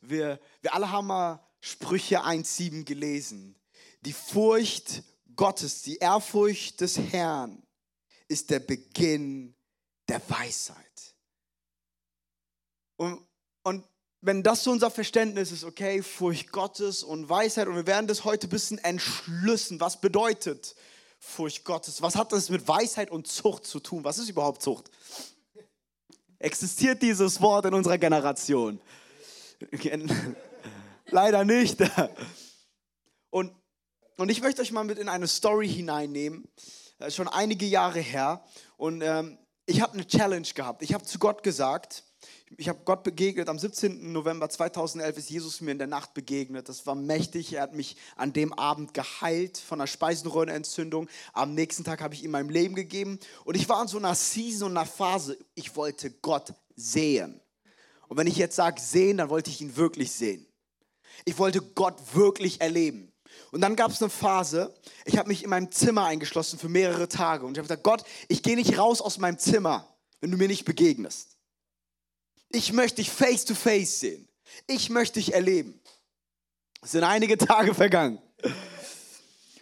wir, wir alle haben mal Sprüche 1,7 gelesen. Die Furcht Gottes, die Ehrfurcht des Herrn ist der Beginn der Weisheit. Und, und wenn das so unser Verständnis ist, okay, Furcht Gottes und Weisheit, und wir werden das heute ein bisschen entschlüssen, was bedeutet Furcht Gottes? Was hat das mit Weisheit und Zucht zu tun? Was ist überhaupt Zucht? Existiert dieses Wort in unserer Generation? Leider nicht. Und, und ich möchte euch mal mit in eine Story hineinnehmen, schon einige Jahre her. Und ähm, ich habe eine Challenge gehabt. Ich habe zu Gott gesagt, ich habe Gott begegnet. Am 17. November 2011 ist Jesus mir in der Nacht begegnet. Das war mächtig. Er hat mich an dem Abend geheilt von einer Speisenröhrenentzündung. Am nächsten Tag habe ich ihm mein Leben gegeben. Und ich war in so einer Season einer Phase. Ich wollte Gott sehen. Und wenn ich jetzt sage sehen, dann wollte ich ihn wirklich sehen. Ich wollte Gott wirklich erleben. Und dann gab es eine Phase, ich habe mich in meinem Zimmer eingeschlossen für mehrere Tage. Und ich habe gesagt, Gott, ich gehe nicht raus aus meinem Zimmer, wenn du mir nicht begegnest. Ich möchte dich face to face sehen. Ich möchte dich erleben. Es sind einige Tage vergangen.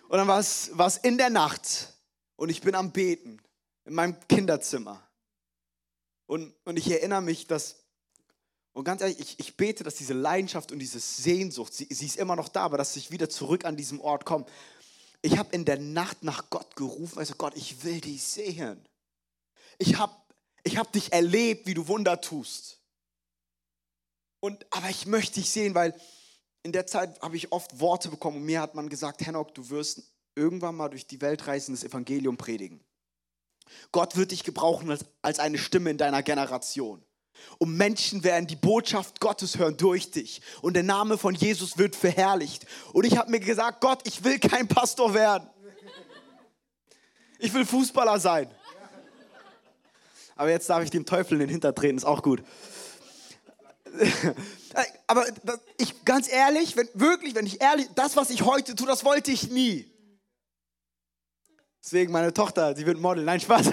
Und dann war es in der Nacht und ich bin am Beten in meinem Kinderzimmer. Und, und ich erinnere mich, dass, und ganz ehrlich, ich, ich bete, dass diese Leidenschaft und diese Sehnsucht, sie, sie ist immer noch da, aber dass ich wieder zurück an diesem Ort komme. Ich habe in der Nacht nach Gott gerufen, also Gott, ich will dich sehen. Ich habe ich hab dich erlebt, wie du Wunder tust. Und, aber ich möchte dich sehen, weil in der Zeit habe ich oft Worte bekommen und mir hat man gesagt, Henok, du wirst irgendwann mal durch die Welt reisen, das Evangelium predigen. Gott wird dich gebrauchen als, als eine Stimme in deiner Generation. Und Menschen werden die Botschaft Gottes hören durch dich. Und der Name von Jesus wird verherrlicht. Und ich habe mir gesagt, Gott, ich will kein Pastor werden. Ich will Fußballer sein. Aber jetzt darf ich dem Teufel in den Hintertreten, ist auch gut. Aber ich, ganz ehrlich, wenn, wirklich, wenn ich ehrlich, das, was ich heute tue, das wollte ich nie. Deswegen meine Tochter, sie wird Model. Nein, Spaß.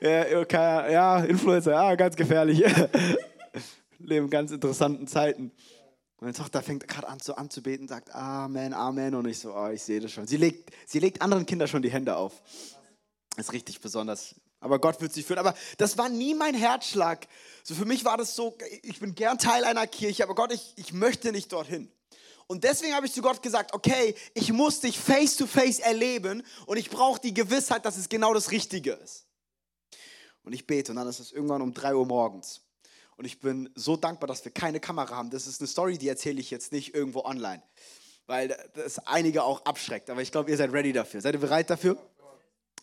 ja, ja, Influencer, ja, ganz gefährlich. Leben ganz interessanten Zeiten. Meine Tochter fängt gerade an, so anzubeten, sagt Amen, Amen. Und ich so, oh, ich sehe das schon. Sie legt, sie legt anderen Kindern schon die Hände auf. Das ist richtig besonders. Aber Gott wird sie führen. Aber das war nie mein Herzschlag. So für mich war das so, ich bin gern Teil einer Kirche, aber Gott, ich, ich möchte nicht dorthin. Und deswegen habe ich zu Gott gesagt, okay, ich muss dich face to face erleben und ich brauche die Gewissheit, dass es genau das Richtige ist. Und ich bete und dann ist es irgendwann um 3 Uhr morgens. Und ich bin so dankbar, dass wir keine Kamera haben. Das ist eine Story, die erzähle ich jetzt nicht irgendwo online, weil das einige auch abschreckt. Aber ich glaube, ihr seid ready dafür. Seid ihr bereit dafür?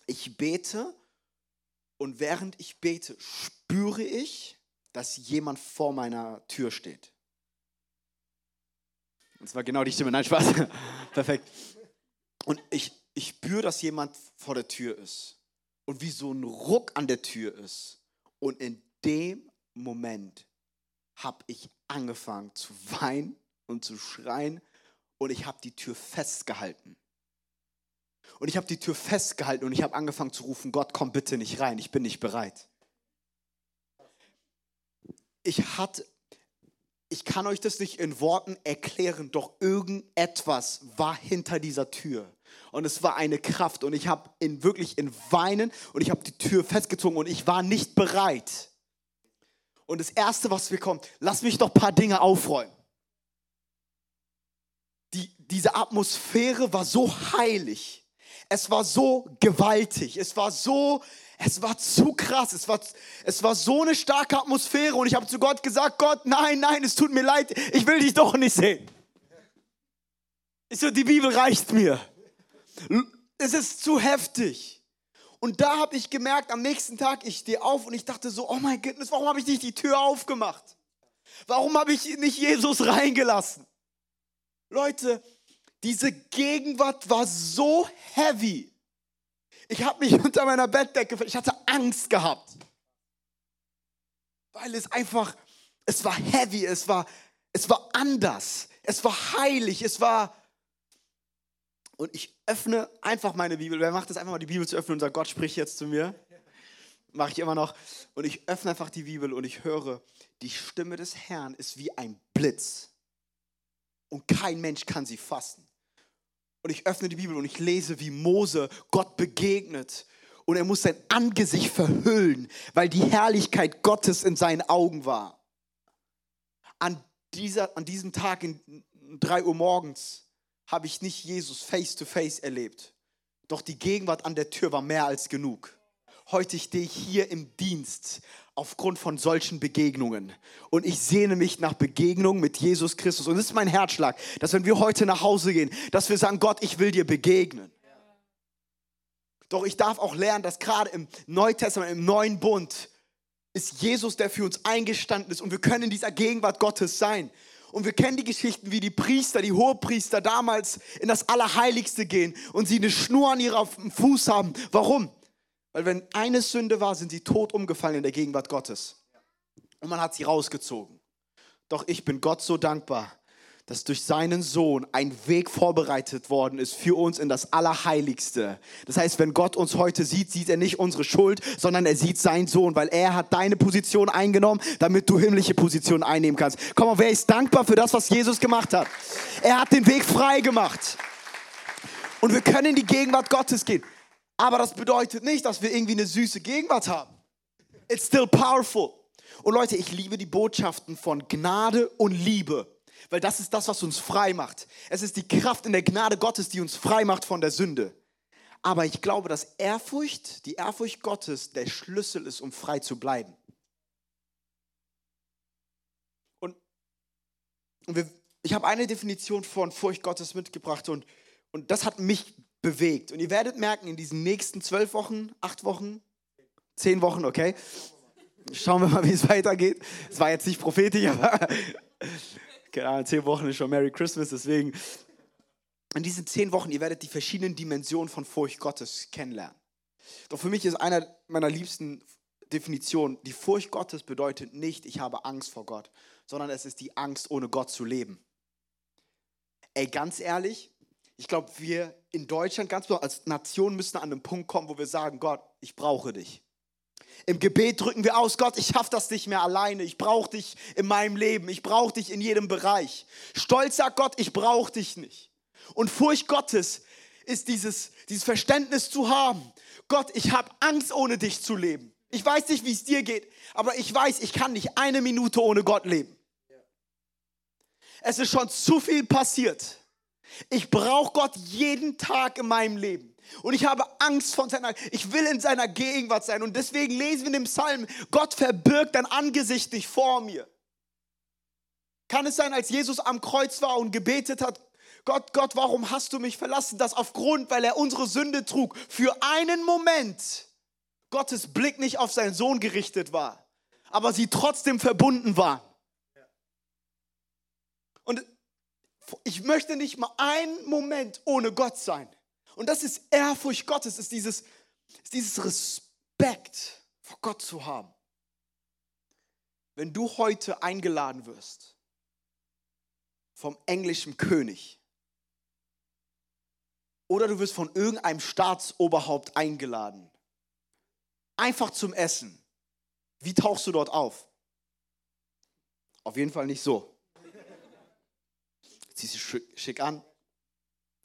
Ich bete und während ich bete, spüre ich, dass jemand vor meiner Tür steht. Und zwar genau die Stimme, nein, Spaß. Perfekt. Und ich, ich spüre, dass jemand vor der Tür ist. Und wie so ein Ruck an der Tür ist. Und in dem Moment habe ich angefangen zu weinen und zu schreien. Und ich habe die Tür festgehalten. Und ich habe die Tür festgehalten und ich habe angefangen zu rufen, Gott, komm bitte nicht rein, ich bin nicht bereit. Ich hatte, ich kann euch das nicht in Worten erklären, doch irgendetwas war hinter dieser Tür. Und es war eine Kraft und ich habe in wirklich in Weinen und ich habe die Tür festgezogen und ich war nicht bereit. Und das Erste, was wir kommen, lass mich doch ein paar Dinge aufräumen. Die, diese Atmosphäre war so heilig. Es war so gewaltig. Es war so, es war zu krass. Es war, es war so eine starke Atmosphäre. Und ich habe zu Gott gesagt, Gott, nein, nein, es tut mir leid. Ich will dich doch nicht sehen. Ich so, die Bibel reicht mir. Es ist zu heftig. Und da habe ich gemerkt, am nächsten Tag, ich stehe auf und ich dachte so, oh mein Gott, warum habe ich nicht die Tür aufgemacht? Warum habe ich nicht Jesus reingelassen? Leute, diese Gegenwart war so heavy. Ich habe mich unter meiner Bettdecke, ich hatte Angst gehabt. Weil es einfach, es war heavy, es war, es war anders, es war heilig, es war. Und ich öffne einfach meine Bibel. Wer macht das einfach mal, die Bibel zu öffnen und sagt, Gott spricht jetzt zu mir? mache ich immer noch. Und ich öffne einfach die Bibel und ich höre, die Stimme des Herrn ist wie ein Blitz. Und kein Mensch kann sie fassen. Und ich öffne die Bibel und ich lese, wie Mose Gott begegnet. Und er muss sein Angesicht verhüllen, weil die Herrlichkeit Gottes in seinen Augen war. An, dieser, an diesem Tag in 3 Uhr morgens habe ich nicht Jesus face to face erlebt. Doch die Gegenwart an der Tür war mehr als genug. Heute stehe ich hier im Dienst aufgrund von solchen Begegnungen. Und ich sehne mich nach Begegnungen mit Jesus Christus. Und das ist mein Herzschlag, dass wenn wir heute nach Hause gehen, dass wir sagen, Gott, ich will dir begegnen. Doch ich darf auch lernen, dass gerade im Neutestament, im neuen Bund, ist Jesus, der für uns eingestanden ist. Und wir können in dieser Gegenwart Gottes sein. Und wir kennen die Geschichten, wie die Priester, die Hohepriester damals in das Allerheiligste gehen und sie eine Schnur an ihrem Fuß haben. Warum? Weil wenn eine Sünde war, sind sie tot umgefallen in der Gegenwart Gottes. Und man hat sie rausgezogen. Doch ich bin Gott so dankbar, dass durch seinen Sohn ein Weg vorbereitet worden ist für uns in das Allerheiligste. Das heißt, wenn Gott uns heute sieht, sieht er nicht unsere Schuld, sondern er sieht seinen Sohn, weil er hat deine Position eingenommen, damit du himmlische Position einnehmen kannst. Komm mal, wer ist dankbar für das, was Jesus gemacht hat? Er hat den Weg frei gemacht. Und wir können in die Gegenwart Gottes gehen. Aber das bedeutet nicht, dass wir irgendwie eine süße Gegenwart haben. It's still powerful. Und Leute, ich liebe die Botschaften von Gnade und Liebe. Weil das ist das, was uns frei macht. Es ist die Kraft in der Gnade Gottes, die uns frei macht von der Sünde. Aber ich glaube, dass Ehrfurcht, die Ehrfurcht Gottes, der Schlüssel ist, um frei zu bleiben. Und, und wir, ich habe eine Definition von Furcht Gottes mitgebracht und, und das hat mich bewegt. Und ihr werdet merken, in diesen nächsten zwölf Wochen, acht Wochen, zehn Wochen, okay? Schauen wir mal, wie es weitergeht. Es war jetzt nicht prophetisch, aber keine Ahnung, zehn Wochen ist schon Merry Christmas, deswegen in diesen zehn Wochen, ihr werdet die verschiedenen Dimensionen von Furcht Gottes kennenlernen. Doch für mich ist einer meiner liebsten Definitionen, die Furcht Gottes bedeutet nicht, ich habe Angst vor Gott, sondern es ist die Angst, ohne Gott zu leben. Ey, ganz ehrlich, ich glaube, wir in Deutschland ganz als Nation müssen an einen Punkt kommen, wo wir sagen, Gott, ich brauche dich. Im Gebet drücken wir aus, Gott, ich schaffe das nicht mehr alleine. Ich brauche dich in meinem Leben. Ich brauche dich in jedem Bereich. Stolz sagt Gott, ich brauche dich nicht. Und Furcht Gottes ist dieses, dieses Verständnis zu haben. Gott, ich habe Angst, ohne dich zu leben. Ich weiß nicht, wie es dir geht, aber ich weiß, ich kann nicht eine Minute ohne Gott leben. Es ist schon zu viel passiert. Ich brauche Gott jeden Tag in meinem Leben. Und ich habe Angst von seiner, ich will in seiner Gegenwart sein. Und deswegen lesen wir in dem Psalm, Gott verbirgt dein Angesicht nicht vor mir. Kann es sein, als Jesus am Kreuz war und gebetet hat, Gott, Gott, warum hast du mich verlassen? Das aufgrund, weil er unsere Sünde trug. Für einen Moment Gottes Blick nicht auf seinen Sohn gerichtet war, aber sie trotzdem verbunden waren. Und ich möchte nicht mal einen Moment ohne Gott sein. Und das ist Ehrfurcht Gottes, ist dieses, ist dieses Respekt vor Gott zu haben. Wenn du heute eingeladen wirst vom englischen König oder du wirst von irgendeinem Staatsoberhaupt eingeladen, einfach zum Essen, wie tauchst du dort auf? Auf jeden Fall nicht so. Ziehst du schick an,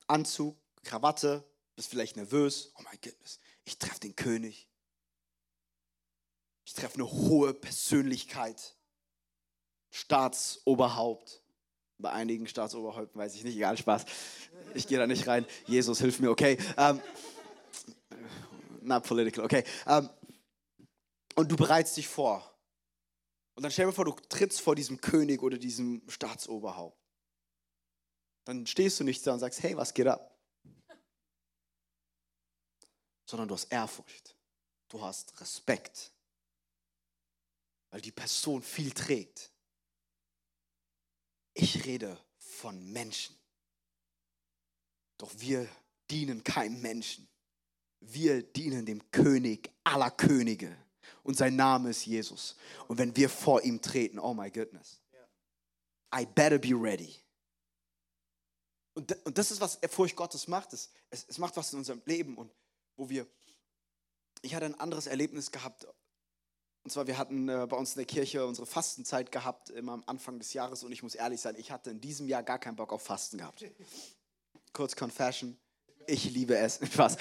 Anzug, Krawatte, bist vielleicht nervös. Oh mein Gott, ich treffe den König. Ich treffe eine hohe Persönlichkeit. Staatsoberhaupt. Bei einigen Staatsoberhäupten weiß ich nicht, egal, Spaß. Ich gehe da nicht rein. Jesus, hilf mir, okay. Ähm, not political, okay. Ähm, und du bereitest dich vor. Und dann stell dir vor, du trittst vor diesem König oder diesem Staatsoberhaupt. Dann stehst du nicht da und sagst, hey, was geht ab? sondern du hast Ehrfurcht. Du hast Respekt, weil die Person viel trägt. Ich rede von Menschen. Doch wir dienen keinem Menschen. Wir dienen dem König aller Könige. Und sein Name ist Jesus. Und wenn wir vor ihm treten, oh my goodness, I better be ready. Und, und das ist, was Furcht Gottes macht. Es, es, es macht was in unserem Leben. Und wo wir, ich hatte ein anderes Erlebnis gehabt und zwar, wir hatten äh, bei uns in der Kirche unsere Fastenzeit gehabt, immer am Anfang des Jahres. Und ich muss ehrlich sein, ich hatte in diesem Jahr gar keinen Bock auf Fasten gehabt. Kurz Confession, ich liebe es. Was?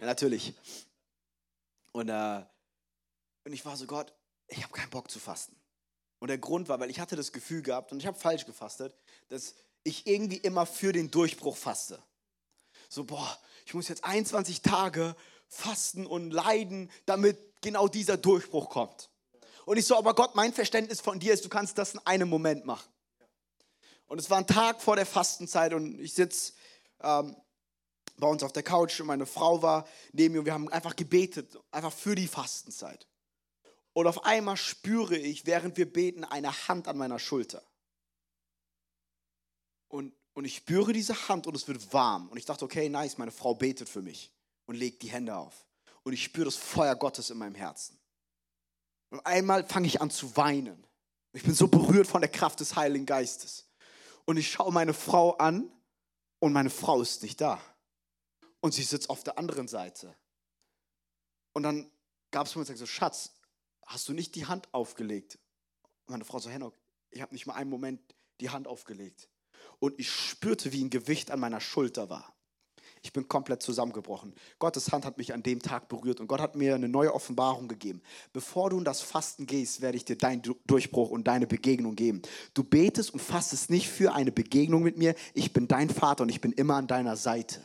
Ja, natürlich. Und, äh, und ich war so, Gott, ich habe keinen Bock zu fasten. Und der Grund war, weil ich hatte das Gefühl gehabt, und ich habe falsch gefastet, dass ich irgendwie immer für den Durchbruch faste. So, boah, ich muss jetzt 21 Tage fasten und leiden, damit genau dieser Durchbruch kommt. Und ich so, aber Gott, mein Verständnis von dir ist, du kannst das in einem Moment machen. Und es war ein Tag vor der Fastenzeit und ich sitze ähm, bei uns auf der Couch und meine Frau war neben mir und wir haben einfach gebetet, einfach für die Fastenzeit. Und auf einmal spüre ich, während wir beten, eine Hand an meiner Schulter. Und, und ich spüre diese Hand und es wird warm. Und ich dachte, okay, nice, meine Frau betet für mich und legt die Hände auf. Und ich spüre das Feuer Gottes in meinem Herzen. Und einmal fange ich an zu weinen. Ich bin so berührt von der Kraft des Heiligen Geistes. Und ich schaue meine Frau an und meine Frau ist nicht da. Und sie sitzt auf der anderen Seite. Und dann gab es mir so, Schatz, hast du nicht die Hand aufgelegt? Und meine Frau so, Henok, ich habe nicht mal einen Moment die Hand aufgelegt. Und ich spürte, wie ein Gewicht an meiner Schulter war. Ich bin komplett zusammengebrochen. Gottes Hand hat mich an dem Tag berührt und Gott hat mir eine neue Offenbarung gegeben. Bevor du in das Fasten gehst, werde ich dir deinen Durchbruch und deine Begegnung geben. Du betest und fastest nicht für eine Begegnung mit mir. Ich bin dein Vater und ich bin immer an deiner Seite.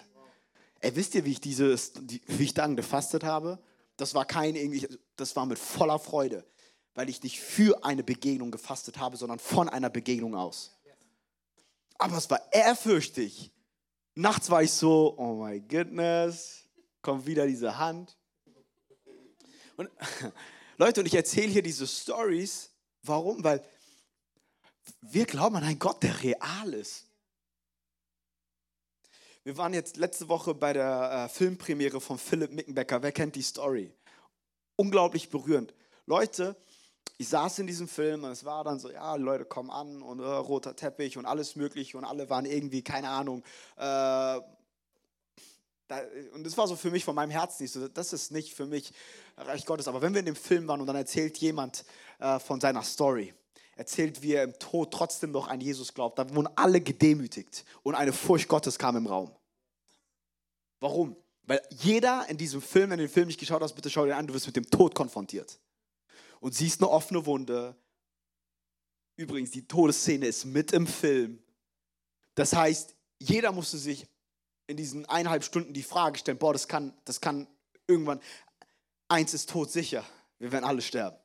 Ey, wisst ihr, wie ich, dieses, wie ich dann gefastet habe? Das war kein irgendwie, das war mit voller Freude, weil ich nicht für eine Begegnung gefastet habe, sondern von einer Begegnung aus. Aber es war ehrfürchtig. Nachts war ich so, oh my goodness, kommt wieder diese Hand. Und Leute, und ich erzähle hier diese Stories. Warum? Weil wir glauben an einen Gott, der real ist. Wir waren jetzt letzte Woche bei der äh, Filmpremiere von Philipp Mickenbecker. Wer kennt die Story? Unglaublich berührend. Leute, ich saß in diesem Film und es war dann so, ja, Leute kommen an und äh, roter Teppich und alles mögliche und alle waren irgendwie, keine Ahnung, äh, da, und das war so für mich von meinem Herzen nicht so, das ist nicht für mich Reich Gottes. Aber wenn wir in dem Film waren und dann erzählt jemand äh, von seiner Story, erzählt, wie er im Tod trotzdem noch an Jesus glaubt, dann wurden alle gedemütigt und eine Furcht Gottes kam im Raum. Warum? Weil jeder in diesem Film, wenn du den Film nicht geschaut hast, bitte schau dir an, du wirst mit dem Tod konfrontiert und siehst eine offene Wunde. Übrigens, die Todesszene ist mit im Film. Das heißt, jeder musste sich in diesen eineinhalb Stunden die Frage stellen, boah, das kann, das kann irgendwann, eins ist tot sicher, wir werden alle sterben.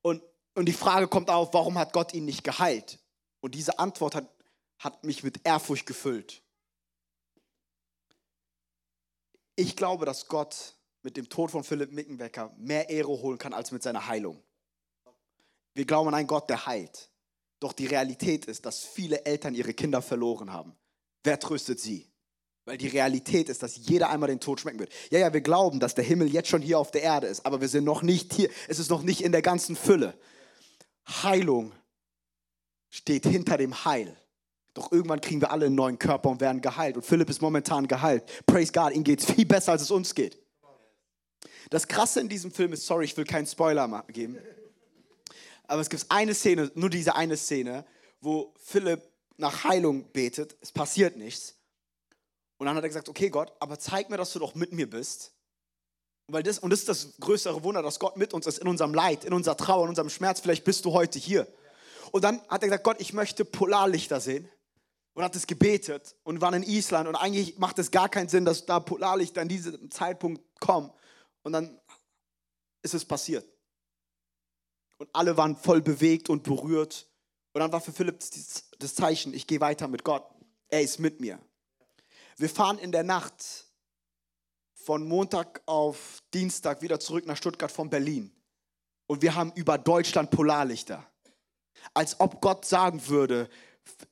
Und, und die Frage kommt auf, warum hat Gott ihn nicht geheilt? Und diese Antwort hat, hat mich mit Ehrfurcht gefüllt. Ich glaube, dass Gott mit dem Tod von Philipp Mickenbecker mehr Ehre holen kann als mit seiner Heilung. Wir glauben an einen Gott, der heilt. Doch die Realität ist, dass viele Eltern ihre Kinder verloren haben. Wer tröstet sie? Weil die Realität ist, dass jeder einmal den Tod schmecken wird. Ja, ja, wir glauben, dass der Himmel jetzt schon hier auf der Erde ist, aber wir sind noch nicht hier. Es ist noch nicht in der ganzen Fülle. Heilung steht hinter dem Heil. Doch irgendwann kriegen wir alle einen neuen Körper und werden geheilt. Und Philipp ist momentan geheilt. Praise God, ihm geht es viel besser, als es uns geht. Das Krasse in diesem Film ist, sorry, ich will keinen Spoiler geben, aber es gibt eine Szene, nur diese eine Szene, wo Philipp nach Heilung betet, es passiert nichts. Und dann hat er gesagt, okay Gott, aber zeig mir, dass du doch mit mir bist. Weil das, und das ist das größere Wunder, dass Gott mit uns ist, in unserem Leid, in unserer Trauer, in unserem Schmerz. Vielleicht bist du heute hier. Und dann hat er gesagt, Gott, ich möchte Polarlichter sehen. Und hat es gebetet und waren in Island. Und eigentlich macht es gar keinen Sinn, dass da Polarlichter in diesem Zeitpunkt kommen. Und dann ist es passiert. Und alle waren voll bewegt und berührt. Und dann war für Philipp das Zeichen, ich gehe weiter mit Gott. Er ist mit mir. Wir fahren in der Nacht von Montag auf Dienstag wieder zurück nach Stuttgart von Berlin. Und wir haben über Deutschland Polarlichter. Als ob Gott sagen würde,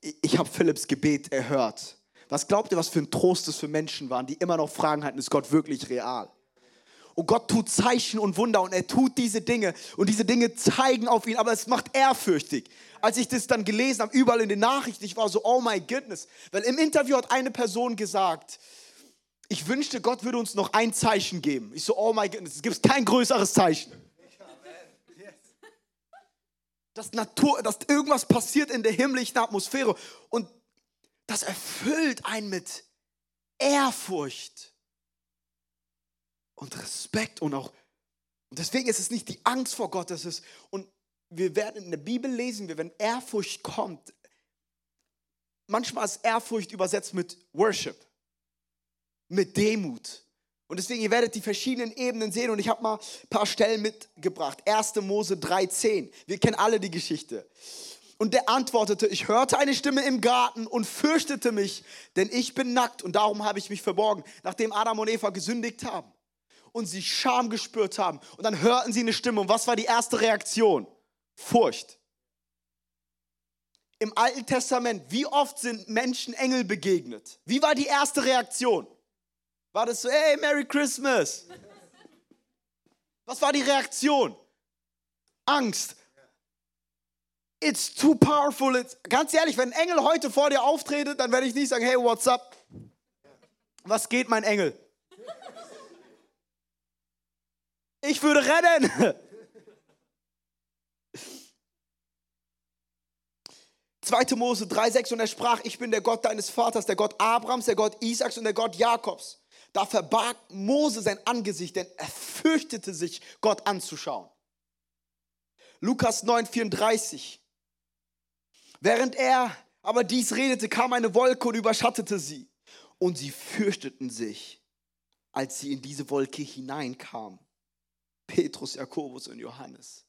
ich habe Philipps Gebet erhört. Was glaubt ihr, was für ein Trost es für Menschen waren, die immer noch Fragen hatten, ist Gott wirklich real? Und Gott tut Zeichen und Wunder und er tut diese Dinge. Und diese Dinge zeigen auf ihn, aber es macht ehrfürchtig. Als ich das dann gelesen habe, überall in den Nachrichten, ich war so, oh my goodness. Weil im Interview hat eine Person gesagt, ich wünschte, Gott würde uns noch ein Zeichen geben. Ich so, oh mein Gott, es gibt kein größeres Zeichen. Dass, Natur, dass irgendwas passiert in der himmlischen Atmosphäre und das erfüllt einen mit Ehrfurcht und Respekt und auch, und deswegen ist es nicht die Angst vor Gott, es ist, und wir werden in der Bibel lesen, wenn Ehrfurcht kommt, manchmal ist Ehrfurcht übersetzt mit Worship, mit Demut. Und deswegen, ihr werdet die verschiedenen Ebenen sehen und ich habe mal ein paar Stellen mitgebracht. 1. Mose 3,10. Wir kennen alle die Geschichte. Und der antwortete, ich hörte eine Stimme im Garten und fürchtete mich, denn ich bin nackt und darum habe ich mich verborgen, nachdem Adam und Eva gesündigt haben und sie Scham gespürt haben. Und dann hörten sie eine Stimme. Und was war die erste Reaktion? Furcht. Im Alten Testament, wie oft sind Menschen Engel begegnet? Wie war die erste Reaktion? War das so, hey, Merry Christmas? Was war die Reaktion? Angst. It's too powerful. It's, ganz ehrlich, wenn ein Engel heute vor dir auftretet, dann werde ich nicht sagen, hey, what's up? Was geht, mein Engel? Ich würde rennen. 2. Mose 3,6 und er sprach, ich bin der Gott deines Vaters, der Gott Abrahams, der Gott Isaaks und der Gott Jakobs. Da verbarg Mose sein Angesicht, denn er fürchtete sich, Gott anzuschauen. Lukas 9,34. Während er aber dies redete, kam eine Wolke und überschattete sie. Und sie fürchteten sich, als sie in diese Wolke hineinkamen. Petrus, Jakobus und Johannes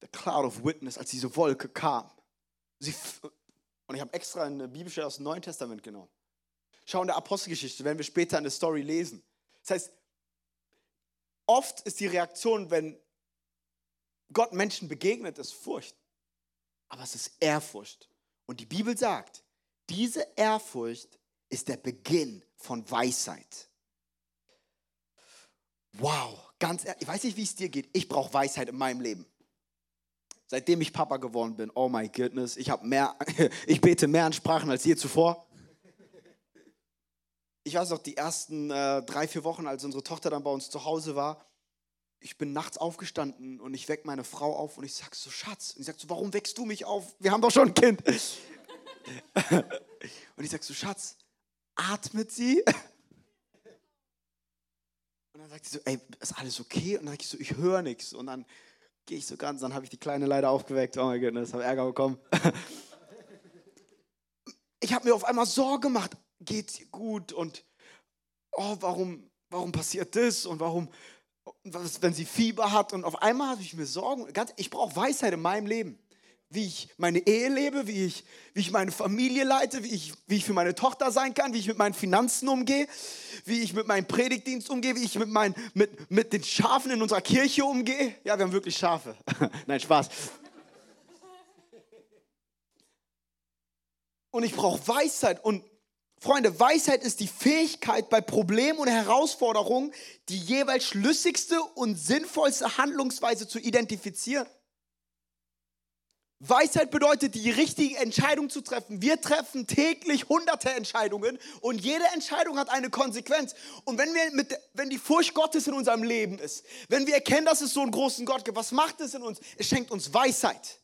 the cloud of witness, als diese Wolke kam. Sie, und ich habe extra eine Bibelstelle aus dem Neuen Testament genommen. Schau in der Apostelgeschichte, werden wir später in der Story lesen. Das heißt, oft ist die Reaktion, wenn Gott Menschen begegnet, ist Furcht. Aber es ist Ehrfurcht. Und die Bibel sagt, diese Ehrfurcht ist der Beginn von Weisheit. Wow, ganz ehrlich, ich weiß nicht, wie es dir geht. Ich brauche Weisheit in meinem Leben. Seitdem ich Papa geworden bin, oh my goodness, ich habe mehr, ich bete mehr an Sprachen als je zuvor. Ich weiß noch, die ersten äh, drei, vier Wochen, als unsere Tochter dann bei uns zu Hause war, ich bin nachts aufgestanden und ich weck meine Frau auf und ich sag so, Schatz, und ich sag so, warum weckst du mich auf? Wir haben doch schon ein Kind. und ich sag so, Schatz, atmet sie? Und dann sagt sie so, ey, ist alles okay? Und dann sag ich so, ich höre nichts. Und dann gehe ich so ganz, dann habe ich die Kleine leider aufgeweckt. Oh mein Gott, habe Ärger bekommen. Ich habe mir auf einmal Sorge gemacht, geht es ihr gut und oh, warum, warum passiert das und warum, was, wenn sie Fieber hat und auf einmal habe ich mir Sorgen. Ganz, ich brauche Weisheit in meinem Leben wie ich meine Ehe lebe, wie ich, wie ich meine Familie leite, wie ich, wie ich für meine Tochter sein kann, wie ich mit meinen Finanzen umgehe, wie ich mit meinem Predigtdienst umgehe, wie ich mit, mein, mit, mit den Schafen in unserer Kirche umgehe. Ja, wir haben wirklich Schafe. Nein, Spaß. Und ich brauche Weisheit. Und Freunde, Weisheit ist die Fähigkeit, bei Problemen und Herausforderungen die jeweils schlüssigste und sinnvollste Handlungsweise zu identifizieren. Weisheit bedeutet, die richtige Entscheidung zu treffen. Wir treffen täglich hunderte Entscheidungen und jede Entscheidung hat eine Konsequenz. Und wenn, wir mit, wenn die Furcht Gottes in unserem Leben ist, wenn wir erkennen, dass es so einen großen Gott gibt, was macht es in uns? Es schenkt uns Weisheit.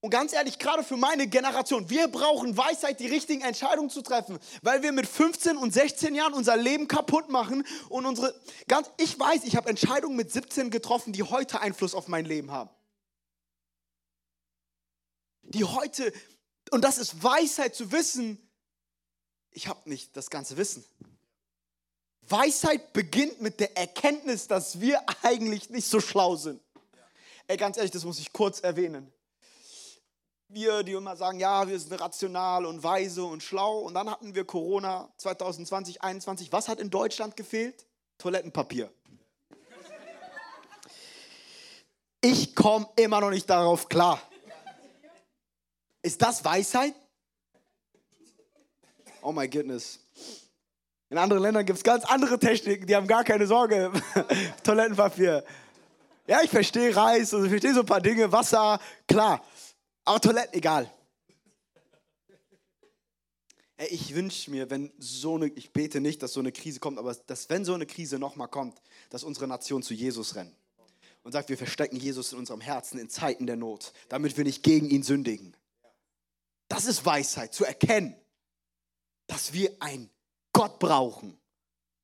Und ganz ehrlich, gerade für meine Generation, wir brauchen Weisheit, die richtigen Entscheidungen zu treffen, weil wir mit 15 und 16 Jahren unser Leben kaputt machen und unsere ganz ich weiß, ich habe Entscheidungen mit 17 getroffen, die heute Einfluss auf mein Leben haben die heute, und das ist Weisheit zu wissen, ich habe nicht das ganze Wissen. Weisheit beginnt mit der Erkenntnis, dass wir eigentlich nicht so schlau sind. Ey, ganz ehrlich, das muss ich kurz erwähnen. Wir, die immer sagen, ja, wir sind rational und weise und schlau. Und dann hatten wir Corona 2020, 2021. Was hat in Deutschland gefehlt? Toilettenpapier. Ich komme immer noch nicht darauf klar. Ist das Weisheit? Oh my goodness. In anderen Ländern gibt es ganz andere Techniken, die haben gar keine Sorge. Toilettenpapier. Ja, ich verstehe Reis und ich verstehe so ein paar Dinge, Wasser, klar. Aber Toiletten, egal. Ey, ich wünsche mir, wenn so eine, ich bete nicht, dass so eine Krise kommt, aber dass wenn so eine Krise nochmal kommt, dass unsere Nation zu Jesus rennt und sagt, wir verstecken Jesus in unserem Herzen in Zeiten der Not, damit wir nicht gegen ihn sündigen. Das ist Weisheit, zu erkennen, dass wir einen Gott brauchen.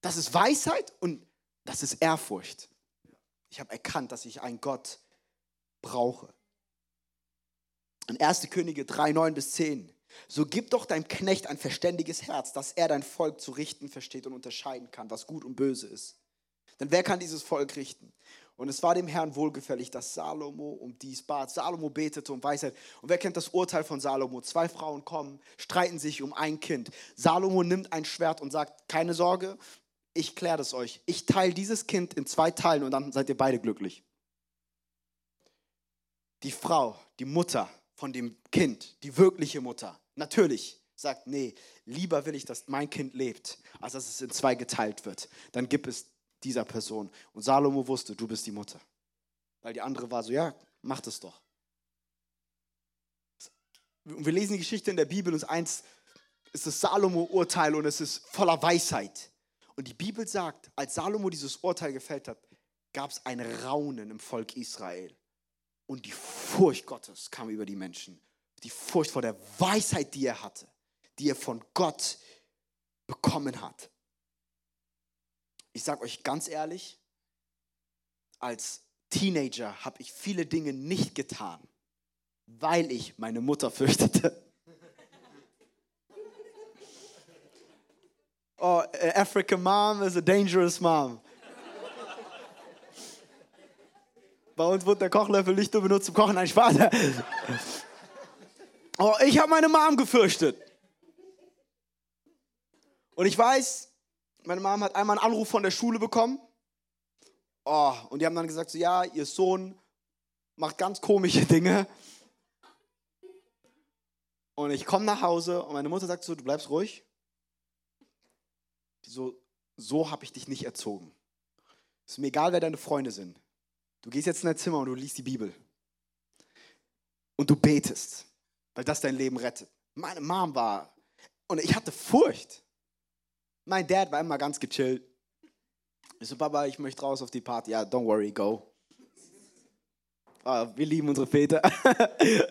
Das ist Weisheit und das ist Ehrfurcht. Ich habe erkannt, dass ich einen Gott brauche. In 1. Könige 3, 9 bis 10. So gib doch deinem Knecht ein verständiges Herz, dass er dein Volk zu richten versteht und unterscheiden kann, was gut und böse ist. Denn wer kann dieses Volk richten? Und es war dem Herrn wohlgefällig, dass Salomo um dies bat. Salomo betete um Weisheit. Und wer kennt das Urteil von Salomo? Zwei Frauen kommen, streiten sich um ein Kind. Salomo nimmt ein Schwert und sagt, keine Sorge, ich kläre das euch. Ich teile dieses Kind in zwei Teilen und dann seid ihr beide glücklich. Die Frau, die Mutter von dem Kind, die wirkliche Mutter, natürlich sagt, nee, lieber will ich, dass mein Kind lebt, als dass es in zwei geteilt wird. Dann gibt es dieser Person. Und Salomo wusste, du bist die Mutter. Weil die andere war so, ja, mach das doch. Und wir lesen die Geschichte in der Bibel und eins ist das Salomo-Urteil und es ist voller Weisheit. Und die Bibel sagt, als Salomo dieses Urteil gefällt hat, gab es ein Raunen im Volk Israel. Und die Furcht Gottes kam über die Menschen. Die Furcht vor der Weisheit, die er hatte, die er von Gott bekommen hat. Ich sage euch ganz ehrlich, als Teenager habe ich viele Dinge nicht getan, weil ich meine Mutter fürchtete. Oh, African mom is a dangerous mom. Bei uns wird der Kochlöffel nicht nur benutzt zum Kochen, nein, Spaß. Oh, ich habe meine Mom gefürchtet. Und ich weiß, meine Mom hat einmal einen Anruf von der Schule bekommen. Oh, und die haben dann gesagt, so, ja, ihr Sohn macht ganz komische Dinge. Und ich komme nach Hause und meine Mutter sagt so, du bleibst ruhig. So, so habe ich dich nicht erzogen. Ist mir egal, wer deine Freunde sind. Du gehst jetzt in dein Zimmer und du liest die Bibel. Und du betest, weil das dein Leben rettet. Meine Mom war, und ich hatte Furcht. Mein Dad war immer ganz gechillt. Ich so, Papa, ich möchte raus auf die Party. Ja, don't worry, go. Oh, wir lieben unsere Väter.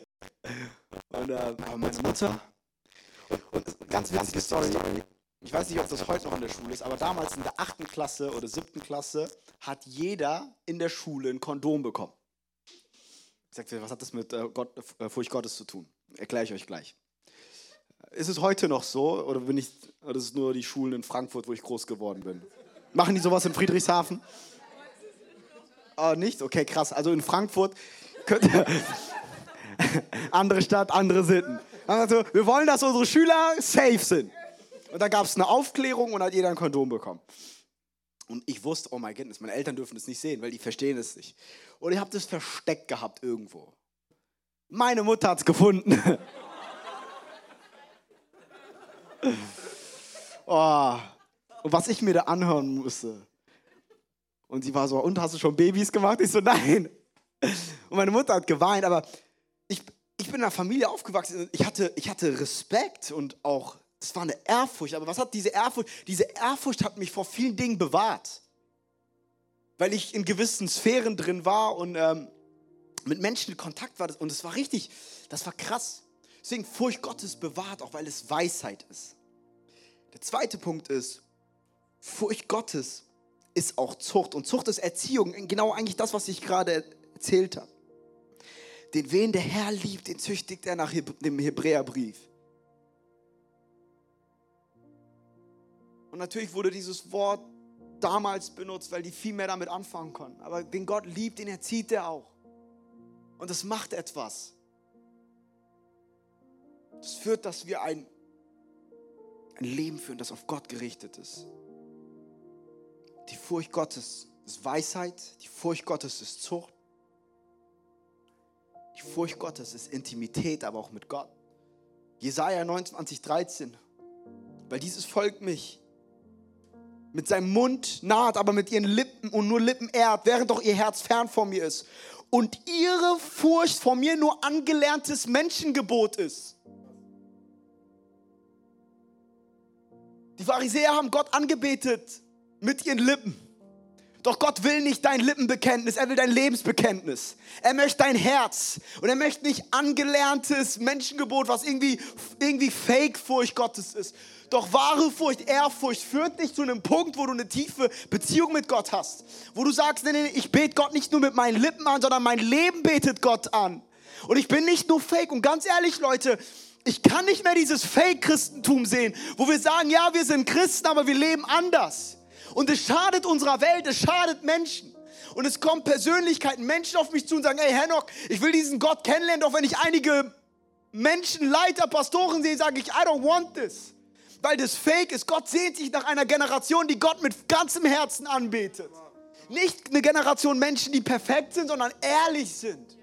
und, äh, aber meine Mutter. Und ganz witzige Story. Ich weiß nicht, ob das heute noch in der Schule ist, aber damals in der achten Klasse oder siebten Klasse hat jeder in der Schule ein Kondom bekommen. Ich sagte, was hat das mit äh, Gott, äh, Furcht Gottes zu tun? Erkläre ich euch gleich. Ist es heute noch so oder bin ich, oder ist nur die Schulen in Frankfurt, wo ich groß geworden bin? Machen die sowas in Friedrichshafen? Oh, nicht? Okay, krass. Also in Frankfurt andere Stadt, andere Sitten. Also, wir wollen, dass unsere Schüler safe sind. Und da gab es eine Aufklärung und hat jeder ein Kondom bekommen. Und ich wusste, oh mein Gott, meine Eltern dürfen das nicht sehen, weil die verstehen es nicht. Und ich habe das versteckt gehabt irgendwo. Meine Mutter hat es gefunden. oh, und was ich mir da anhören musste. Und sie war so, und hast du schon Babys gemacht? Ich so, nein. Und meine Mutter hat geweint, aber ich, ich bin in einer Familie aufgewachsen. Ich hatte, ich hatte Respekt und auch, es war eine Ehrfurcht. Aber was hat diese Ehrfurcht? Diese Ehrfurcht hat mich vor vielen Dingen bewahrt. Weil ich in gewissen Sphären drin war und ähm, mit Menschen in Kontakt war. Und es war richtig, das war krass. Deswegen Furcht Gottes bewahrt, auch weil es Weisheit ist. Der zweite Punkt ist, Furcht Gottes ist auch Zucht. Und Zucht ist Erziehung. Genau eigentlich das, was ich gerade erzählt habe. Den wen der Herr liebt, den züchtigt er nach dem Hebräerbrief. Und natürlich wurde dieses Wort damals benutzt, weil die viel mehr damit anfangen konnten. Aber den Gott liebt, den erzieht er auch. Und das macht etwas. Das führt, dass wir ein, ein Leben führen, das auf Gott gerichtet ist. Die Furcht Gottes ist Weisheit, die Furcht Gottes ist Zucht. Die Furcht Gottes ist Intimität, aber auch mit Gott. Jesaja 29, 13. Weil dieses Volk mich mit seinem Mund naht, aber mit ihren Lippen und nur Lippen ehrt, während doch ihr Herz fern von mir ist. Und ihre Furcht vor mir nur angelerntes Menschengebot ist. Pharisäer haben Gott angebetet mit ihren Lippen. Doch Gott will nicht dein Lippenbekenntnis, er will dein Lebensbekenntnis. Er möchte dein Herz und er möchte nicht angelerntes Menschengebot, was irgendwie, irgendwie Fake-Furcht Gottes ist. Doch wahre Furcht, Ehrfurcht führt dich zu einem Punkt, wo du eine tiefe Beziehung mit Gott hast. Wo du sagst, nee, nee, ich bete Gott nicht nur mit meinen Lippen an, sondern mein Leben betet Gott an. Und ich bin nicht nur Fake. Und ganz ehrlich, Leute, ich kann nicht mehr dieses Fake-Christentum sehen, wo wir sagen, ja, wir sind Christen, aber wir leben anders. Und es schadet unserer Welt, es schadet Menschen. Und es kommen Persönlichkeiten, Menschen auf mich zu und sagen, hey Henok, ich will diesen Gott kennenlernen, doch wenn ich einige Menschen, Leiter, Pastoren sehe, sage ich, I don't want this. Weil das Fake ist. Gott sehnt sich nach einer Generation, die Gott mit ganzem Herzen anbetet. Nicht eine Generation Menschen, die perfekt sind, sondern ehrlich sind.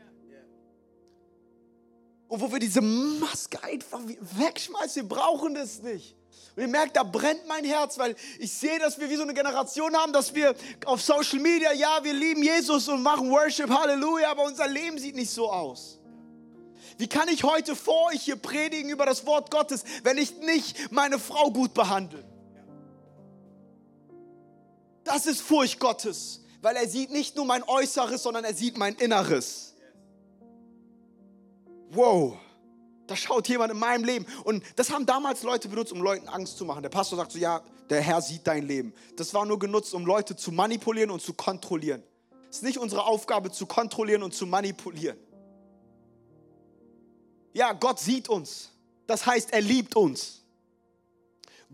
Und wo wir diese Maske einfach wegschmeißen, wir brauchen das nicht. Und ihr merkt, da brennt mein Herz, weil ich sehe, dass wir wie so eine Generation haben, dass wir auf Social Media, ja, wir lieben Jesus und machen Worship, Halleluja, aber unser Leben sieht nicht so aus. Wie kann ich heute vor euch hier predigen über das Wort Gottes, wenn ich nicht meine Frau gut behandle? Das ist Furcht Gottes, weil er sieht nicht nur mein Äußeres, sondern er sieht mein Inneres. Wow. Da schaut jemand in meinem Leben. Und das haben damals Leute benutzt, um Leuten Angst zu machen. Der Pastor sagt so, ja, der Herr sieht dein Leben. Das war nur genutzt, um Leute zu manipulieren und zu kontrollieren. Es ist nicht unsere Aufgabe, zu kontrollieren und zu manipulieren. Ja, Gott sieht uns. Das heißt, er liebt uns.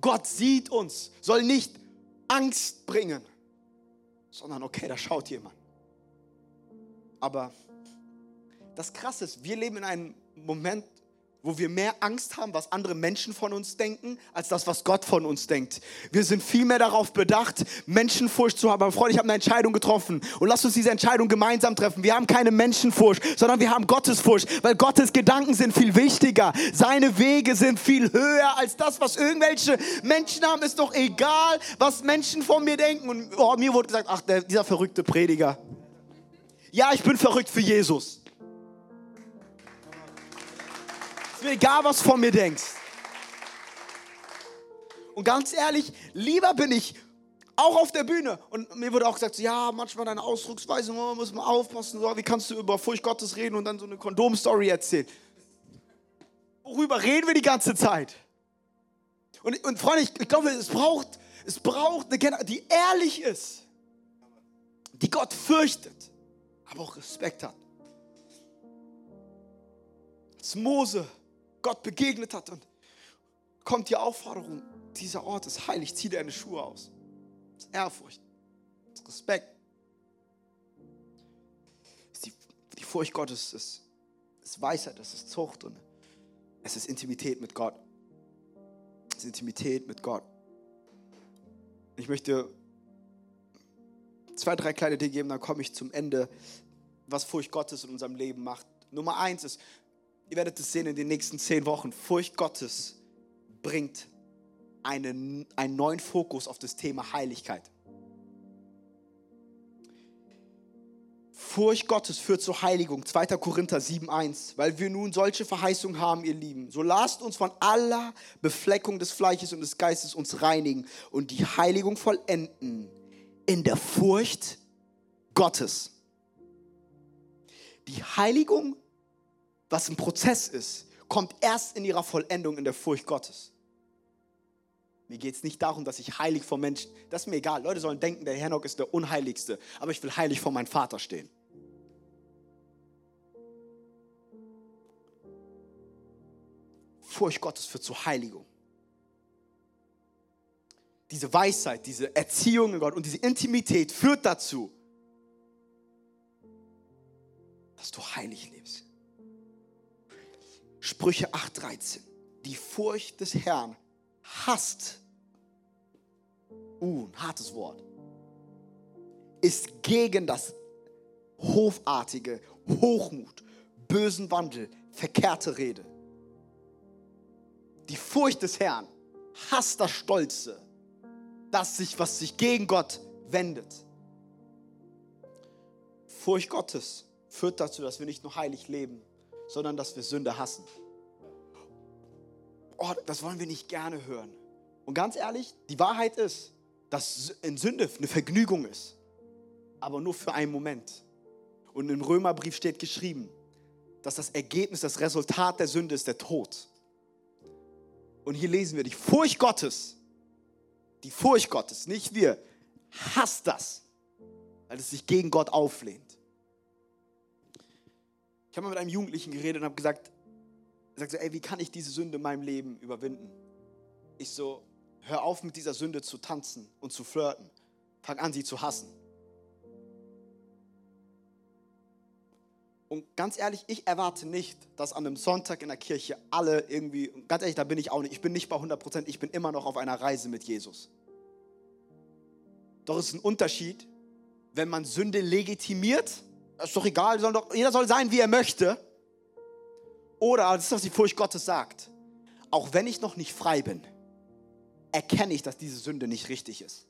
Gott sieht uns, soll nicht Angst bringen, sondern okay, da schaut jemand. Aber das Krasse ist, wir leben in einem Moment, wo wir mehr Angst haben, was andere Menschen von uns denken, als das, was Gott von uns denkt. Wir sind viel mehr darauf bedacht, Menschenfurcht zu haben. Aber Freunde, ich habe eine Entscheidung getroffen und lass uns diese Entscheidung gemeinsam treffen. Wir haben keine Menschenfurcht, sondern wir haben Gottesfurcht, weil Gottes Gedanken sind viel wichtiger. Seine Wege sind viel höher als das, was irgendwelche Menschen haben. Ist doch egal, was Menschen von mir denken. Und oh, mir wurde gesagt, ach, der, dieser verrückte Prediger. Ja, ich bin verrückt für Jesus. Ist mir egal, was von mir denkst. Und ganz ehrlich, lieber bin ich auch auf der Bühne. Und mir wurde auch gesagt, so, ja, manchmal deine Ausdrucksweise, man muss man aufpassen. So, wie kannst du über Furcht Gottes reden und dann so eine Kondom-Story erzählen? Worüber reden wir die ganze Zeit? Und, und Freunde, ich, ich glaube, es braucht, es braucht eine Generation, die ehrlich ist, die Gott fürchtet, aber auch Respekt hat. Als Mose Gott begegnet hat und kommt die Aufforderung, dieser Ort ist heilig, zieh deine Schuhe aus. Das ist Ehrfurcht, das ist Respekt. Das die, die Furcht Gottes ist, ist Weisheit, das ist Zucht und es ist Intimität mit Gott. Es ist Intimität mit Gott. Ich möchte zwei, drei kleine Dinge geben, dann komme ich zum Ende, was Furcht Gottes in unserem Leben macht. Nummer eins ist, Ihr werdet es sehen in den nächsten zehn Wochen. Furcht Gottes bringt einen, einen neuen Fokus auf das Thema Heiligkeit. Furcht Gottes führt zur Heiligung. 2. Korinther 7,1. Weil wir nun solche Verheißungen haben, ihr Lieben, so lasst uns von aller Befleckung des Fleisches und des Geistes uns reinigen und die Heiligung vollenden in der Furcht Gottes. Die Heiligung was ein Prozess ist, kommt erst in ihrer Vollendung in der Furcht Gottes. Mir geht es nicht darum, dass ich heilig vor Menschen, das ist mir egal. Leute sollen denken, der Henoch ist der Unheiligste, aber ich will heilig vor meinem Vater stehen. Furcht Gottes führt zur Heiligung. Diese Weisheit, diese Erziehung in Gott und diese Intimität führt dazu, dass du heilig lebst. Sprüche 8:13. Die Furcht des Herrn hasst, uh, ein hartes Wort, ist gegen das hofartige Hochmut, bösen Wandel, verkehrte Rede. Die Furcht des Herrn hasst das Stolze, das sich, was sich gegen Gott wendet. Furcht Gottes führt dazu, dass wir nicht nur heilig leben, sondern dass wir Sünde hassen. Oh, das wollen wir nicht gerne hören. Und ganz ehrlich, die Wahrheit ist, dass in Sünde eine Vergnügung ist, aber nur für einen Moment. Und im Römerbrief steht geschrieben, dass das Ergebnis, das Resultat der Sünde ist der Tod. Und hier lesen wir die Furcht Gottes, die Furcht Gottes, nicht wir, hasst das, weil es sich gegen Gott auflehnt. Ich habe mal mit einem Jugendlichen geredet und habe gesagt, sagt so, ey, wie kann ich diese Sünde in meinem Leben überwinden? Ich so, hör auf mit dieser Sünde zu tanzen und zu flirten. Fang an, sie zu hassen. Und ganz ehrlich, ich erwarte nicht, dass an einem Sonntag in der Kirche alle irgendwie, ganz ehrlich, da bin ich auch nicht, ich bin nicht bei 100 Prozent, ich bin immer noch auf einer Reise mit Jesus. Doch es ist ein Unterschied, wenn man Sünde legitimiert, ist doch egal, soll doch, jeder soll sein, wie er möchte. Oder, das ist, was die Furcht Gottes sagt, auch wenn ich noch nicht frei bin, erkenne ich, dass diese Sünde nicht richtig ist.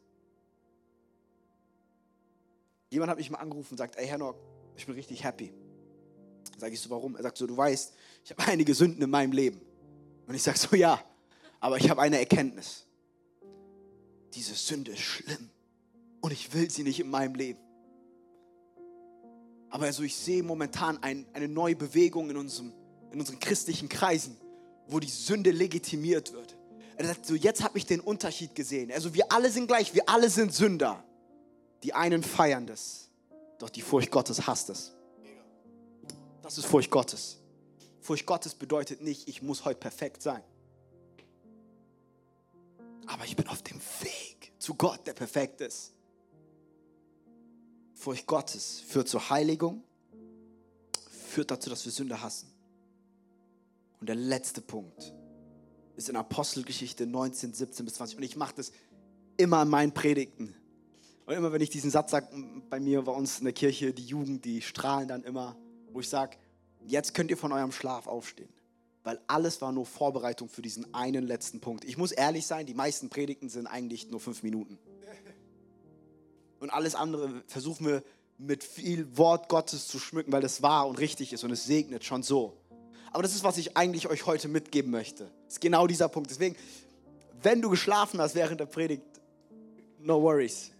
Jemand hat mich mal angerufen und sagt, ey Herr ich bin richtig happy. Sage ich so, warum? Er sagt so, du weißt, ich habe einige Sünden in meinem Leben. Und ich sage so, ja, aber ich habe eine Erkenntnis. Diese Sünde ist schlimm und ich will sie nicht in meinem Leben. Aber also ich sehe momentan ein, eine neue Bewegung in, unserem, in unseren christlichen Kreisen, wo die Sünde legitimiert wird. Er sagt so, jetzt habe ich den Unterschied gesehen. Also wir alle sind gleich, wir alle sind Sünder. Die einen feiern das, doch die Furcht Gottes hasst es. Das ist Furcht Gottes. Furcht Gottes bedeutet nicht, ich muss heute perfekt sein. Aber ich bin auf dem Weg zu Gott, der perfekt ist. Furcht Gottes führt zur Heiligung, führt dazu, dass wir Sünde hassen. Und der letzte Punkt ist in Apostelgeschichte 19, 17 bis 20. Und ich mache das immer in meinen Predigten. Und immer, wenn ich diesen Satz sage, bei mir, bei uns in der Kirche, die Jugend, die strahlen dann immer wo ich sage, jetzt könnt ihr von eurem Schlaf aufstehen. Weil alles war nur Vorbereitung für diesen einen letzten Punkt. Ich muss ehrlich sein, die meisten Predigten sind eigentlich nur fünf Minuten. Und alles andere versuchen wir mit viel Wort Gottes zu schmücken, weil das wahr und richtig ist und es segnet schon so. Aber das ist, was ich eigentlich euch heute mitgeben möchte. Das ist genau dieser Punkt. Deswegen, wenn du geschlafen hast während der Predigt, no worries.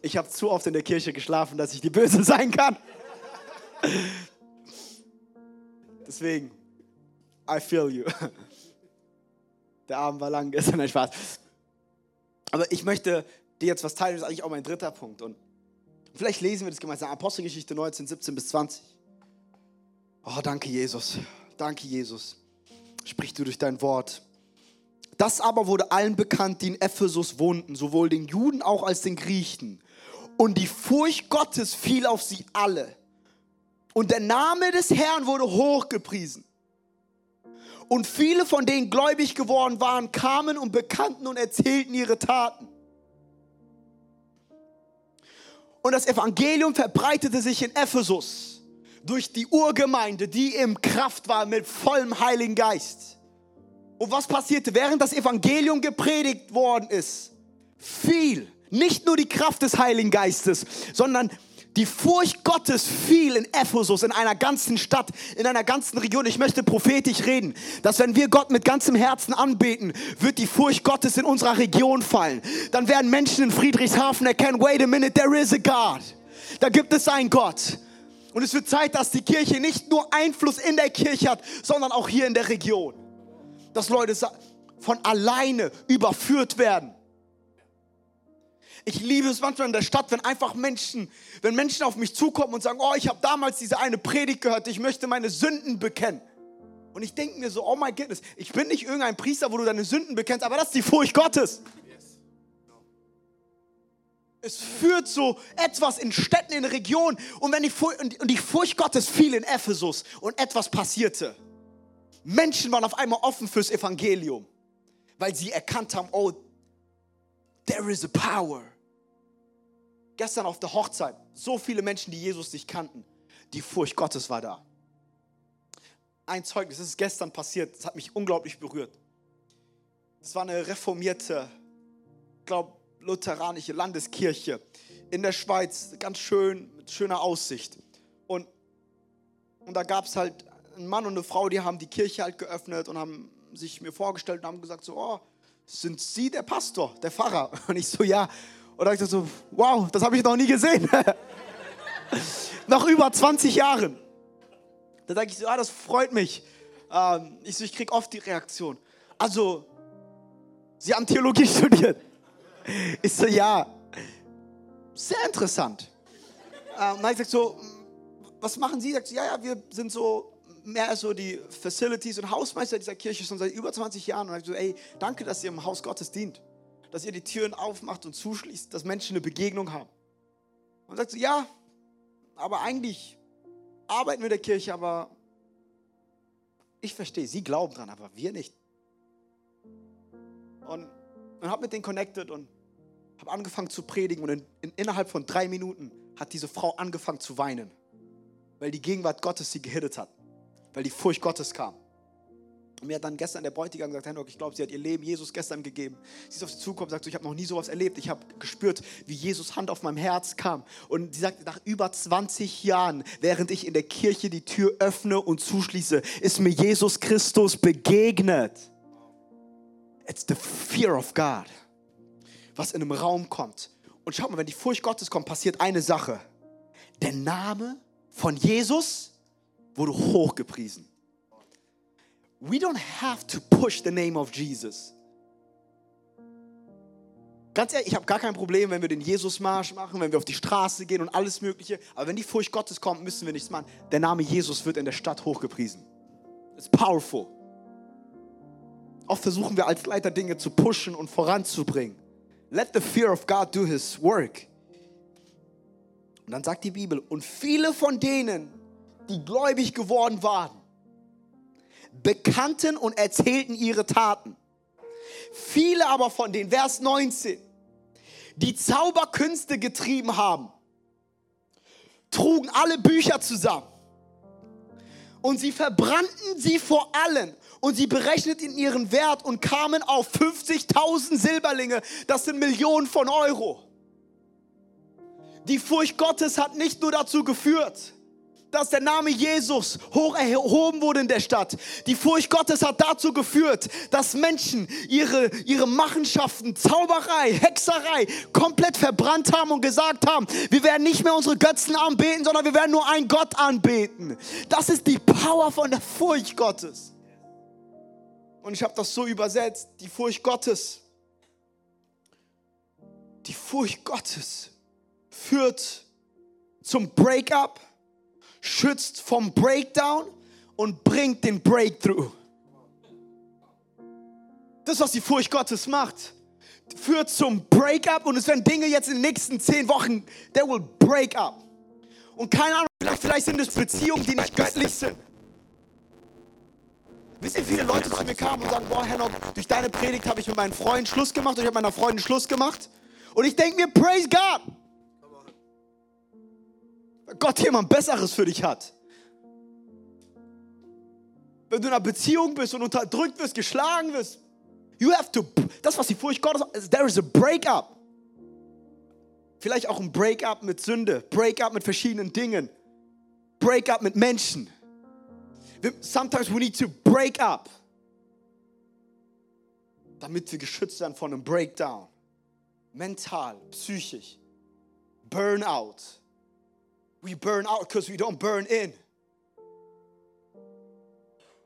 Ich habe zu oft in der Kirche geschlafen, dass ich die Böse sein kann. Deswegen, I feel you. Der Abend war lang, gestern ein Spaß. Aber ich möchte dir jetzt was teilen, ist eigentlich auch mein dritter Punkt. Und vielleicht lesen wir das gemeinsam. Apostelgeschichte 19, 17 bis 20. Oh, danke, Jesus. Danke, Jesus. Sprich du durch dein Wort. Das aber wurde allen bekannt, die in Ephesus wohnten, sowohl den Juden auch als den Griechen. Und die Furcht Gottes fiel auf sie alle. Und der Name des Herrn wurde hochgepriesen. Und viele von denen gläubig geworden waren, kamen und bekannten und erzählten ihre Taten. Und das Evangelium verbreitete sich in Ephesus durch die Urgemeinde, die im Kraft war mit vollem Heiligen Geist. Und was passierte, während das Evangelium gepredigt worden ist? Viel, nicht nur die Kraft des Heiligen Geistes, sondern die Furcht Gottes fiel in Ephesus, in einer ganzen Stadt, in einer ganzen Region. Ich möchte prophetisch reden, dass wenn wir Gott mit ganzem Herzen anbeten, wird die Furcht Gottes in unserer Region fallen. Dann werden Menschen in Friedrichshafen erkennen, wait a minute, there is a God. Da gibt es einen Gott. Und es wird Zeit, dass die Kirche nicht nur Einfluss in der Kirche hat, sondern auch hier in der Region. Dass Leute von alleine überführt werden ich liebe es manchmal in der Stadt, wenn einfach Menschen, wenn Menschen auf mich zukommen und sagen, oh, ich habe damals diese eine Predigt gehört, ich möchte meine Sünden bekennen. Und ich denke mir so, oh my goodness, ich bin nicht irgendein Priester, wo du deine Sünden bekennst, aber das ist die Furcht Gottes. Es führt so etwas in Städten, in Regionen. Und, wenn die, Furcht, und die Furcht Gottes fiel in Ephesus und etwas passierte. Menschen waren auf einmal offen fürs Evangelium, weil sie erkannt haben, oh, there is a power gestern auf der Hochzeit, so viele Menschen, die Jesus nicht kannten. Die Furcht Gottes war da. Ein Zeugnis, das ist gestern passiert, das hat mich unglaublich berührt. Es war eine reformierte, glaube lutheranische Landeskirche in der Schweiz, ganz schön, mit schöner Aussicht. Und, und da gab es halt einen Mann und eine Frau, die haben die Kirche halt geöffnet und haben sich mir vorgestellt und haben gesagt so, oh, sind Sie der Pastor, der Pfarrer? Und ich so, ja. Und dann ich so, wow, das habe ich noch nie gesehen. Nach über 20 Jahren. Da sage ich so, ah, das freut mich. Ähm, ich so, ich kriege oft die Reaktion. Also, Sie haben Theologie studiert. Ich so, ja. Sehr interessant. Ähm, dann habe ich gesagt so, was machen Sie? Sagt sie, ja, ja, wir sind so mehr so die Facilities und Hausmeister dieser Kirche schon seit über 20 Jahren. Und ich so, ey, danke, dass ihr im Haus Gottes dient. Dass ihr die Türen aufmacht und zuschließt, dass Menschen eine Begegnung haben. Und sagt so, ja, aber eigentlich arbeiten wir in der Kirche, aber ich verstehe, sie glauben dran, aber wir nicht. Und, und habe mit denen connected und habe angefangen zu predigen und in, in, innerhalb von drei Minuten hat diese Frau angefangen zu weinen, weil die Gegenwart Gottes sie gehittet hat, weil die Furcht Gottes kam. Und mir hat dann gestern der Bräutigam gesagt, Henrik, ich glaube, sie hat ihr Leben Jesus gestern gegeben. Sie ist auf sie zugekommen und sagt, so, ich habe noch nie sowas erlebt. Ich habe gespürt, wie Jesus Hand auf meinem Herz kam. Und sie sagt, nach über 20 Jahren, während ich in der Kirche die Tür öffne und zuschließe, ist mir Jesus Christus begegnet. It's the fear of God, was in einem Raum kommt. Und schaut mal, wenn die Furcht Gottes kommt, passiert eine Sache. Der Name von Jesus wurde hochgepriesen we don't have to push the name of Jesus. Ganz ehrlich, ich habe gar kein Problem, wenn wir den Jesusmarsch machen, wenn wir auf die Straße gehen und alles Mögliche. Aber wenn die Furcht Gottes kommt, müssen wir nichts machen. Der Name Jesus wird in der Stadt hochgepriesen. It's powerful. Oft versuchen wir als Leiter Dinge zu pushen und voranzubringen. Let the fear of God do his work. Und dann sagt die Bibel, und viele von denen, die gläubig geworden waren, bekannten und erzählten ihre Taten. Viele aber von den, Vers 19, die Zauberkünste getrieben haben, trugen alle Bücher zusammen und sie verbrannten sie vor allen und sie berechneten ihren Wert und kamen auf 50.000 Silberlinge. Das sind Millionen von Euro. Die Furcht Gottes hat nicht nur dazu geführt, dass der Name Jesus hoch erhoben wurde in der Stadt. Die Furcht Gottes hat dazu geführt, dass Menschen ihre, ihre Machenschaften, Zauberei, Hexerei komplett verbrannt haben und gesagt haben, wir werden nicht mehr unsere Götzen anbeten, sondern wir werden nur einen Gott anbeten. Das ist die Power von der Furcht Gottes. Und ich habe das so übersetzt, die Furcht Gottes. Die Furcht Gottes führt zum Breakup schützt vom Breakdown und bringt den Breakthrough. Das, was die Furcht Gottes macht, führt zum Breakup und es werden Dinge jetzt in den nächsten zehn Wochen, there will break up. Und keine Ahnung, vielleicht, vielleicht sind es Beziehungen, die nicht göttlich sind. Wisst ihr, viele Leute zu mir kamen und sagen, boah, Henok, durch deine Predigt habe ich mit meinen Freunden Schluss gemacht, ich habe meiner Freundin Schluss gemacht. Und ich denke mir, praise God. Gott jemand Besseres für dich hat. Wenn du in einer Beziehung bist und unterdrückt wirst, geschlagen wirst, you have to, das was die Furcht Gottes, there is a breakup. Vielleicht auch ein Breakup mit Sünde, Breakup mit verschiedenen Dingen, Breakup mit Menschen. Sometimes we need to break up, damit wir geschützt werden von einem Breakdown. Mental, psychisch, Burnout. We burn out because we don't burn in.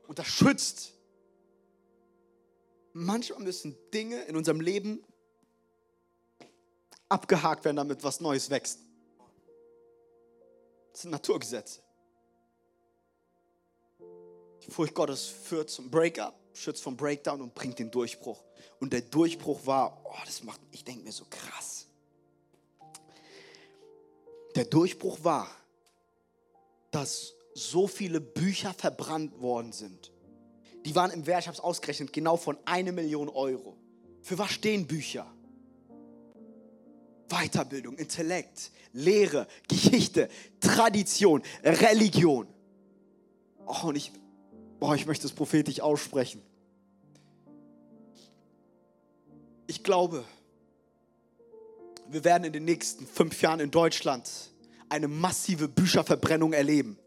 Und das schützt. Manchmal müssen Dinge in unserem Leben abgehakt werden, damit was Neues wächst. Das sind Naturgesetze. Die Furcht Gottes führt zum Breakup, schützt vom Breakdown und bringt den Durchbruch. Und der Durchbruch war, oh, das macht, ich denke mir so krass. Der Durchbruch war, dass so viele Bücher verbrannt worden sind. Die waren im Wert, ausgerechnet, genau von eine Million Euro. Für was stehen Bücher? Weiterbildung, Intellekt, Lehre, Geschichte, Tradition, Religion. Oh, und ich, oh, ich möchte es prophetisch aussprechen. Ich glaube, wir werden in den nächsten fünf Jahren in Deutschland eine massive Bücherverbrennung erleben.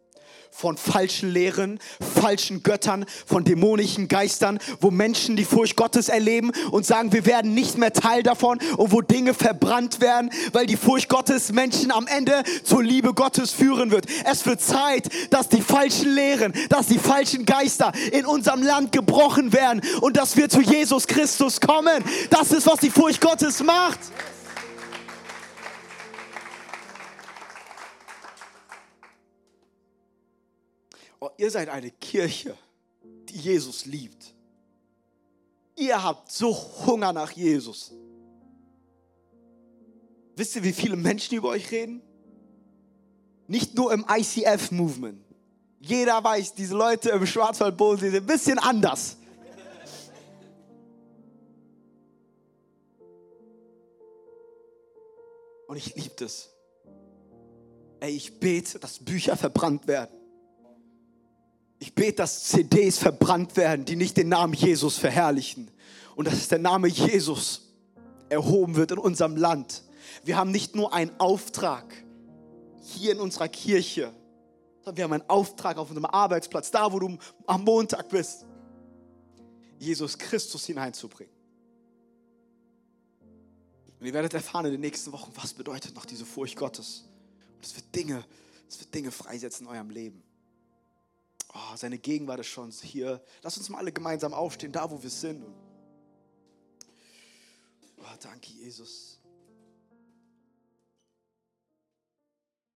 von falschen Lehren, falschen Göttern, von dämonischen Geistern, wo Menschen die Furcht Gottes erleben und sagen, wir werden nicht mehr Teil davon und wo Dinge verbrannt werden, weil die Furcht Gottes Menschen am Ende zur Liebe Gottes führen wird. Es wird Zeit, dass die falschen Lehren, dass die falschen Geister in unserem Land gebrochen werden und dass wir zu Jesus Christus kommen. Das ist, was die Furcht Gottes macht. Oh, ihr seid eine Kirche, die Jesus liebt. Ihr habt so Hunger nach Jesus. Wisst ihr, wie viele Menschen über euch reden? Nicht nur im ICF-Movement. Jeder weiß, diese Leute im Schwarzwaldboden sind ein bisschen anders. Und ich liebe das. Ey, ich bete, dass Bücher verbrannt werden. Ich bete, dass CDs verbrannt werden, die nicht den Namen Jesus verherrlichen. Und dass der Name Jesus erhoben wird in unserem Land. Wir haben nicht nur einen Auftrag hier in unserer Kirche, sondern wir haben einen Auftrag auf unserem Arbeitsplatz, da wo du am Montag bist, Jesus Christus hineinzubringen. Und ihr werdet erfahren in den nächsten Wochen, was bedeutet noch diese Furcht Gottes. Und es wird Dinge, es wird Dinge freisetzen in eurem Leben. Oh, seine Gegenwart ist schon hier. Lass uns mal alle gemeinsam aufstehen, da wo wir sind. Oh, danke, Jesus.